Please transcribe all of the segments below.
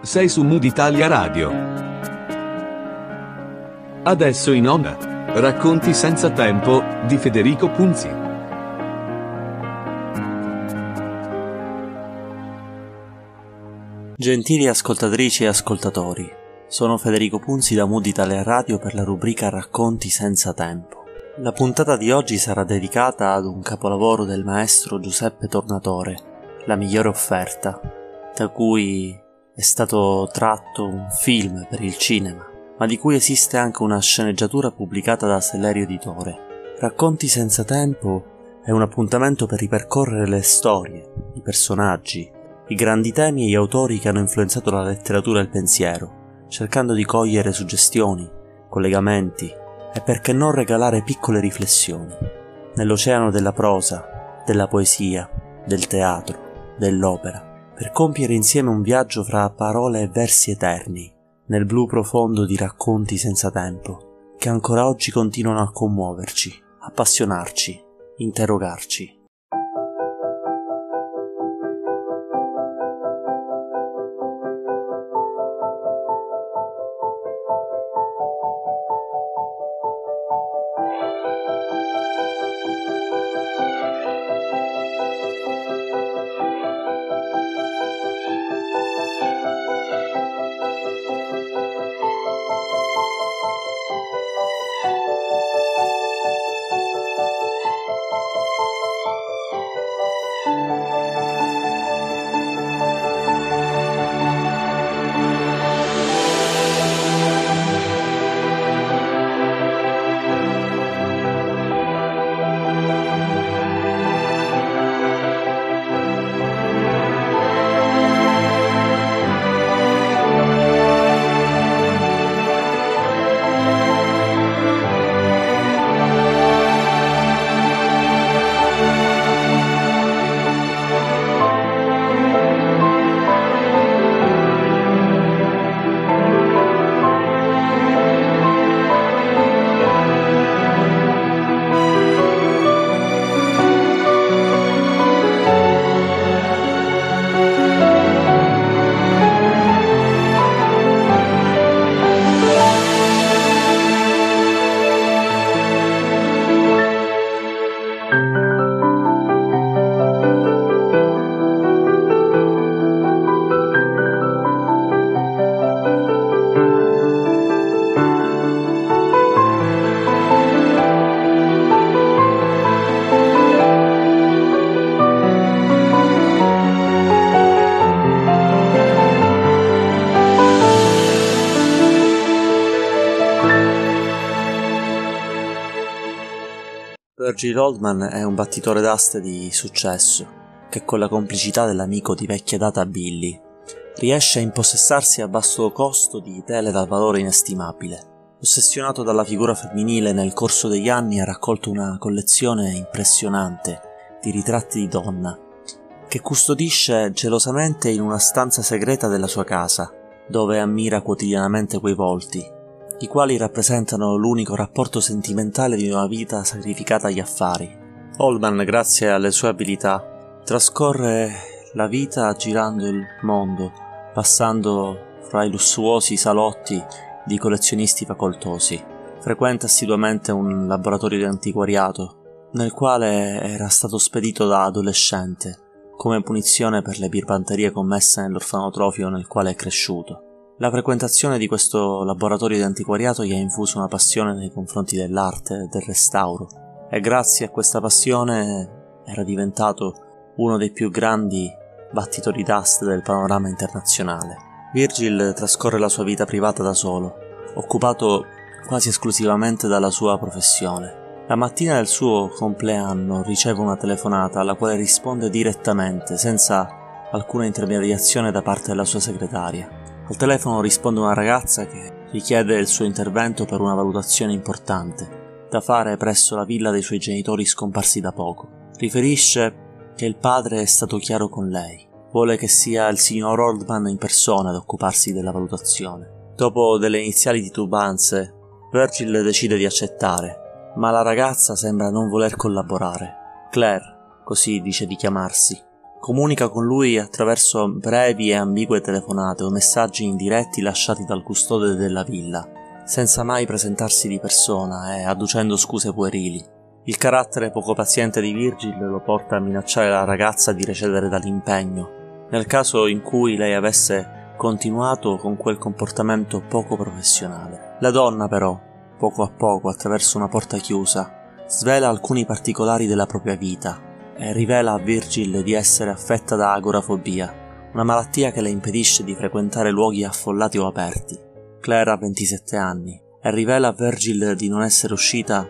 Sei su Mood Italia Radio. Adesso in onda. Racconti senza tempo di Federico Punzi. Gentili ascoltatrici e ascoltatori, sono Federico Punzi da Mood Italia Radio per la rubrica Racconti senza tempo. La puntata di oggi sarà dedicata ad un capolavoro del maestro Giuseppe Tornatore, La migliore offerta, da cui è stato tratto un film per il cinema, ma di cui esiste anche una sceneggiatura pubblicata da Sellerio Editore. Racconti senza tempo è un appuntamento per ripercorrere le storie, i personaggi, i grandi temi e gli autori che hanno influenzato la letteratura e il pensiero, cercando di cogliere suggestioni, collegamenti e perché non regalare piccole riflessioni. Nell'oceano della prosa, della poesia, del teatro, dell'opera, per compiere insieme un viaggio fra parole e versi eterni, nel blu profondo di racconti senza tempo, che ancora oggi continuano a commuoverci, appassionarci, interrogarci. Virgil Oldman è un battitore d'aste di successo, che con la complicità dell'amico di vecchia data Billy riesce a impossessarsi a basso costo di tele dal valore inestimabile. Ossessionato dalla figura femminile, nel corso degli anni ha raccolto una collezione impressionante di ritratti di donna, che custodisce gelosamente in una stanza segreta della sua casa, dove ammira quotidianamente quei volti, i quali rappresentano l'unico rapporto sentimentale di una vita sacrificata agli affari. Holman, grazie alle sue abilità, trascorre la vita girando il mondo, passando fra i lussuosi salotti di collezionisti facoltosi. Frequenta assiduamente un laboratorio di antiquariato, nel quale era stato spedito da adolescente, come punizione per le birbanterie commesse nell'orfanotrofio nel quale è cresciuto. La frequentazione di questo laboratorio di antiquariato gli ha infuso una passione nei confronti dell'arte e del restauro e grazie a questa passione era diventato uno dei più grandi battitori d'aste del panorama internazionale. Virgil trascorre la sua vita privata da solo, occupato quasi esclusivamente dalla sua professione. La mattina del suo compleanno riceve una telefonata alla quale risponde direttamente, senza alcuna intermediazione da parte della sua segretaria. Al telefono risponde una ragazza che richiede il suo intervento per una valutazione importante da fare presso la villa dei suoi genitori scomparsi da poco. Riferisce che il padre è stato chiaro con lei. Vuole che sia il signor Oldman in persona ad occuparsi della valutazione. Dopo delle iniziali titubanze, Virgil decide di accettare, ma la ragazza sembra non voler collaborare. Claire, così dice di chiamarsi, Comunica con lui attraverso brevi e ambigue telefonate o messaggi indiretti lasciati dal custode della villa, senza mai presentarsi di persona e adducendo scuse puerili. Il carattere poco paziente di Virgil lo porta a minacciare la ragazza di recedere dall'impegno, nel caso in cui lei avesse continuato con quel comportamento poco professionale. La donna però, poco a poco, attraverso una porta chiusa, svela alcuni particolari della propria vita rivela a Virgil di essere affetta da agorafobia, una malattia che le impedisce di frequentare luoghi affollati o aperti. Claire ha 27 anni e rivela a Virgil di non essere uscita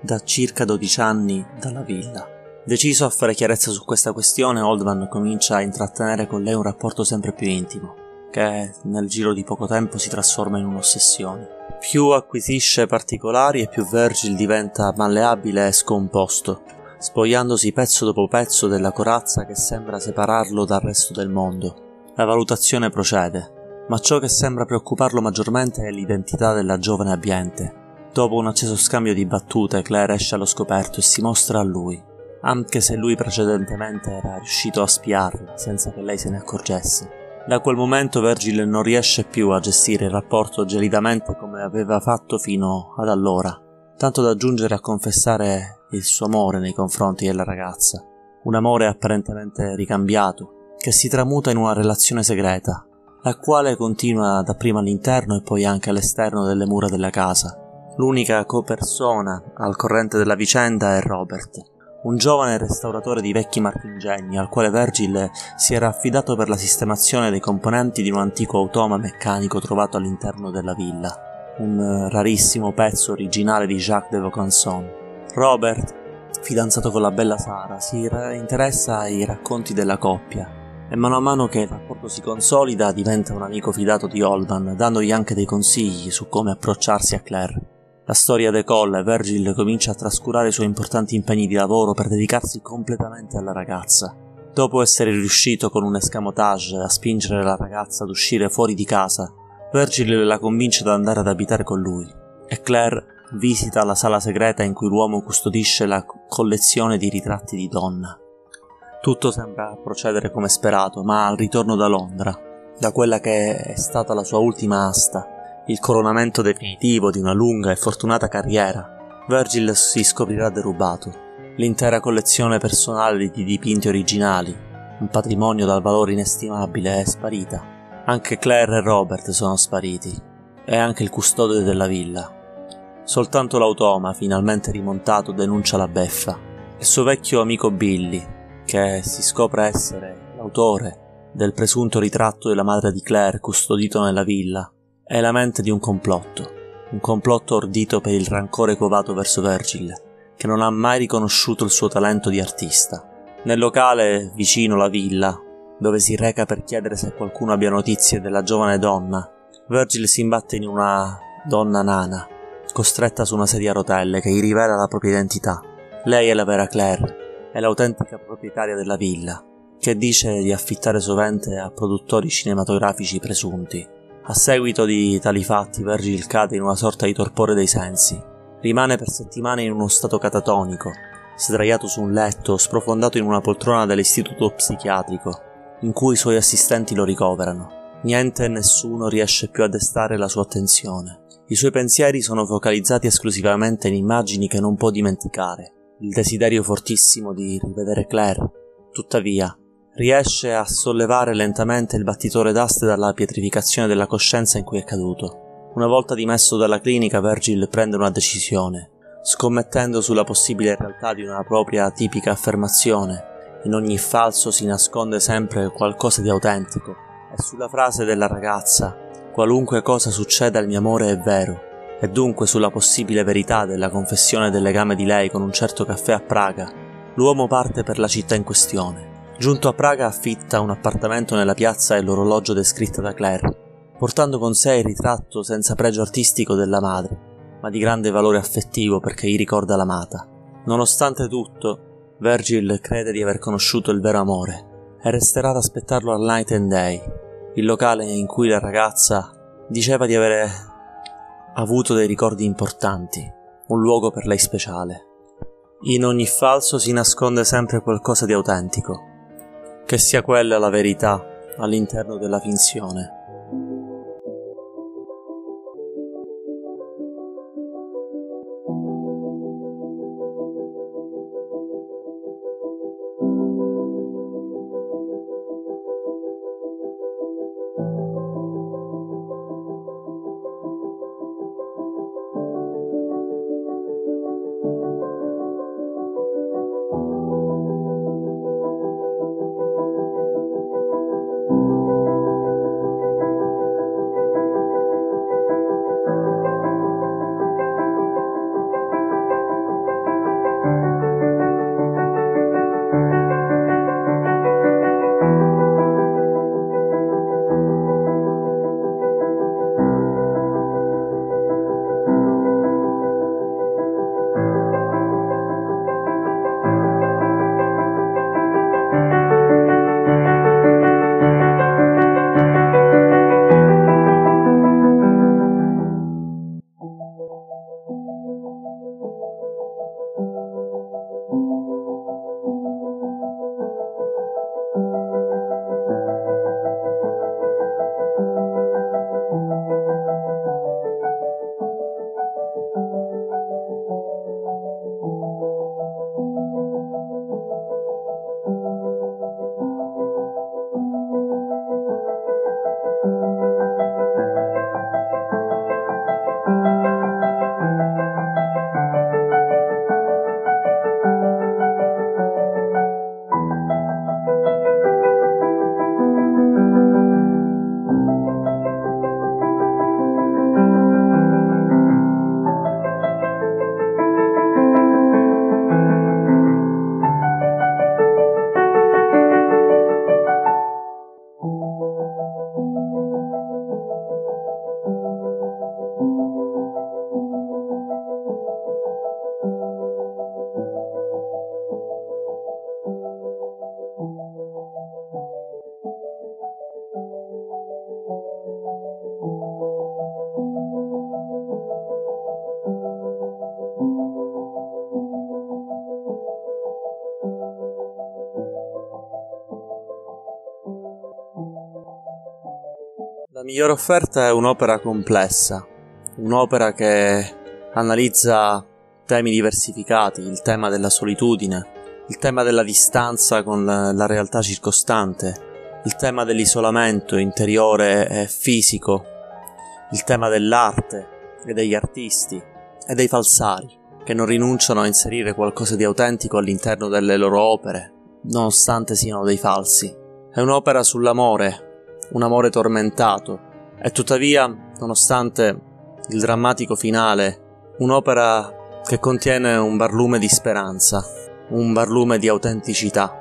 da circa 12 anni dalla villa. Deciso a fare chiarezza su questa questione, Oldman comincia a intrattenere con lei un rapporto sempre più intimo, che nel giro di poco tempo si trasforma in un'ossessione. Più acquisisce particolari e più Virgil diventa malleabile e scomposto, spogliandosi pezzo dopo pezzo della corazza che sembra separarlo dal resto del mondo. La valutazione procede, ma ciò che sembra preoccuparlo maggiormente è l'identità della giovane abbiente. Dopo un acceso scambio di battute, Claire esce allo scoperto e si mostra a lui, anche se lui precedentemente era riuscito a spiarla senza che lei se ne accorgesse. Da quel momento Virgil non riesce più a gestire il rapporto gelidamente come aveva fatto fino ad allora, tanto da giungere a confessare il suo amore nei confronti della ragazza, un amore apparentemente ricambiato, che si tramuta in una relazione segreta, la quale continua dapprima all'interno e poi anche all'esterno delle mura della casa. L'unica copersona al corrente della vicenda è Robert, un giovane restauratore di vecchi marchingegni al quale Virgil si era affidato per la sistemazione dei componenti di un antico automa meccanico trovato all'interno della villa, un rarissimo pezzo originale di Jacques de Vaucanson. Robert, fidanzato con la bella Sara, si interessa ai racconti della coppia e mano a mano che il rapporto si consolida diventa un amico fidato di Olvan, dandogli anche dei consigli su come approcciarsi a Claire. La storia decolla e Virgil comincia a trascurare i suoi importanti impegni di lavoro per dedicarsi completamente alla ragazza. Dopo essere riuscito con un escamotage a spingere la ragazza ad uscire fuori di casa, Virgil la convince ad andare ad abitare con lui e Claire visita la sala segreta in cui l'uomo custodisce la collezione di ritratti di donna. Tutto sembra procedere come sperato, ma al ritorno da Londra, da quella che è stata la sua ultima asta, il coronamento definitivo di una lunga e fortunata carriera, Virgil si scoprirà derubato. L'intera collezione personale di dipinti originali, un patrimonio dal valore inestimabile, è sparita. Anche Claire e Robert sono spariti, e anche il custode della villa. Soltanto l'automa, finalmente rimontato, denuncia la beffa. Il suo vecchio amico Billy, che si scopre essere l'autore del presunto ritratto della madre di Claire custodito nella villa, è la mente di un complotto. Un complotto ordito per il rancore covato verso Virgil, che non ha mai riconosciuto il suo talento di artista. Nel locale vicino la villa, dove si reca per chiedere se qualcuno abbia notizie della giovane donna, Virgil si imbatte in una donna nana, costretta su una sedia a rotelle che gli rivela la propria identità. Lei è la vera Claire, è l'autentica proprietaria della villa, che dice di affittare sovente a produttori cinematografici presunti. A seguito di tali fatti, Virgil cade in una sorta di torpore dei sensi. Rimane per settimane in uno stato catatonico, sdraiato su un letto, sprofondato in una poltrona dell'istituto psichiatrico, in cui i suoi assistenti lo ricoverano. Niente e nessuno riesce più a destare la sua attenzione. I suoi pensieri sono focalizzati esclusivamente in immagini che non può dimenticare, il desiderio fortissimo di rivedere Claire. Tuttavia, riesce a sollevare lentamente il battitore d'aste dalla pietrificazione della coscienza in cui è caduto. Una volta dimesso dalla clinica, Virgil prende una decisione, scommettendo sulla possibile realtà di una propria tipica affermazione. In ogni falso si nasconde sempre qualcosa di autentico, e sulla frase della ragazza Qualunque cosa succeda il mio amore è vero, e dunque sulla possibile verità della confessione del legame di lei con un certo caffè a Praga, l'uomo parte per la città in questione. Giunto a Praga affitta un appartamento nella piazza e l'orologio descritta da Claire, portando con sé il ritratto senza pregio artistico della madre, ma di grande valore affettivo perché gli ricorda l'amata. Nonostante tutto, Virgil crede di aver conosciuto il vero amore e resterà ad aspettarlo al Night and Day, il locale in cui la ragazza diceva di avere avuto dei ricordi importanti, un luogo per lei speciale. In ogni falso si nasconde sempre qualcosa di autentico. che sia quella la verità all'interno della finzione. La migliore offerta è un'opera complessa, un'opera che analizza temi diversificati, il tema della solitudine, il tema della distanza con la realtà circostante, il tema dell'isolamento interiore e fisico, il tema dell'arte e degli artisti e dei falsari che non rinunciano a inserire qualcosa di autentico all'interno delle loro opere, nonostante siano dei falsi. È un'opera sull'amore, un amore tormentato, e tuttavia, nonostante il drammatico finale, un'opera che contiene un barlume di speranza, un barlume di autenticità.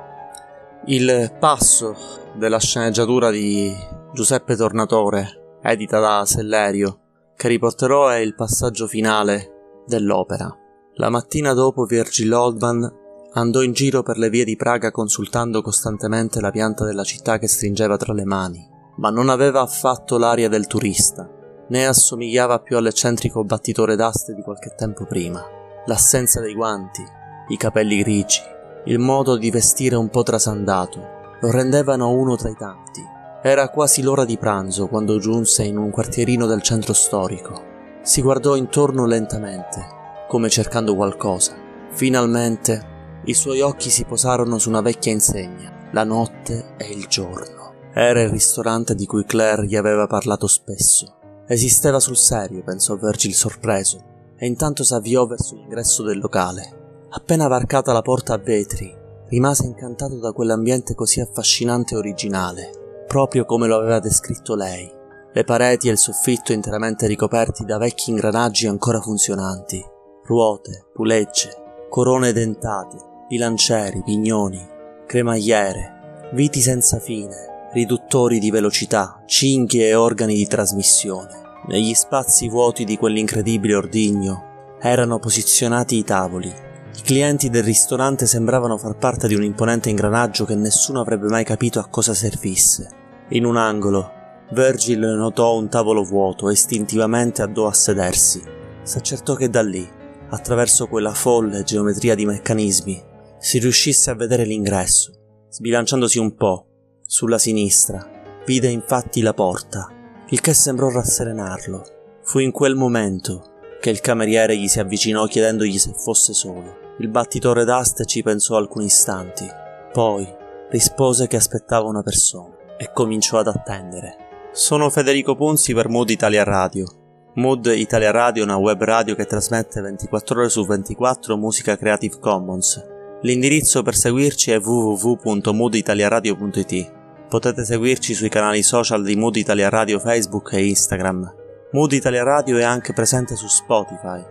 Il passo della sceneggiatura di Giuseppe Tornatore, edita da Sellerio, che riporterò è il passaggio finale dell'opera. La mattina dopo Virgil Oldman andò in giro per le vie di Praga consultando costantemente la pianta della città che stringeva tra le mani ma non aveva affatto l'aria del turista, né assomigliava più all'eccentrico battitore d'aste di qualche tempo prima. L'assenza dei guanti, i capelli grigi, il modo di vestire un po' trasandato, lo rendevano uno tra i tanti. Era quasi l'ora di pranzo quando giunse in un quartierino del centro storico. Si guardò intorno lentamente, come cercando qualcosa. Finalmente i suoi occhi si posarono su una vecchia insegna, la notte e il giorno. Era il ristorante di cui Claire gli aveva parlato spesso. Esisteva sul serio, pensò Virgil sorpreso, e intanto s'avviò verso l'ingresso del locale. Appena varcata la porta a vetri, rimase incantato da quell'ambiente così affascinante e originale, proprio come lo aveva descritto lei. Le pareti e il soffitto interamente ricoperti da vecchi ingranaggi ancora funzionanti, ruote, pulegge, corone dentate, bilancieri, pignoni, cremagliere, viti senza fine, riduttori di velocità, cinghie e organi di trasmissione. Negli spazi vuoti di quell'incredibile ordigno erano posizionati i tavoli. I clienti del ristorante sembravano far parte di un imponente ingranaggio che nessuno avrebbe mai capito a cosa servisse. In un angolo, Virgil notò un tavolo vuoto e istintivamente andò a sedersi. S'accertò che da lì, attraverso quella folle geometria di meccanismi, si riuscisse a vedere l'ingresso Sbilanciandosi un po', sulla sinistra, vide infatti la porta, il che sembrò rasserenarlo. Fu in quel momento che il cameriere gli si avvicinò chiedendogli se fosse solo. Il battitore d'aste ci pensò alcuni istanti, poi rispose che aspettava una persona e cominciò ad attendere. Sono Federico Ponzi per Mood Italia Radio. Mood Italia Radio è una web radio che trasmette 24 ore su 24 musica Creative Commons. L'indirizzo per seguirci è www.mooditaliaradio.it. Potete seguirci sui canali social di Mood Italia Radio Facebook e Instagram. Mood Italia Radio è anche presente su Spotify.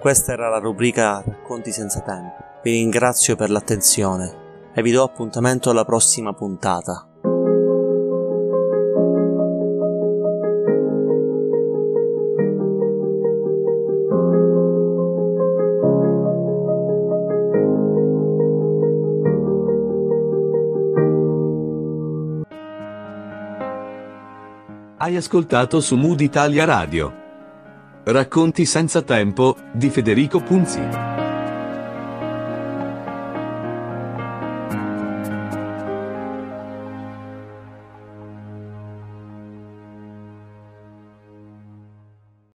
Questa era la rubrica Racconti senza tempo. Vi ringrazio per l'attenzione e vi do appuntamento alla prossima puntata. Hai ascoltato su Mood Italia Radio. Racconti senza tempo di Federico Punzi.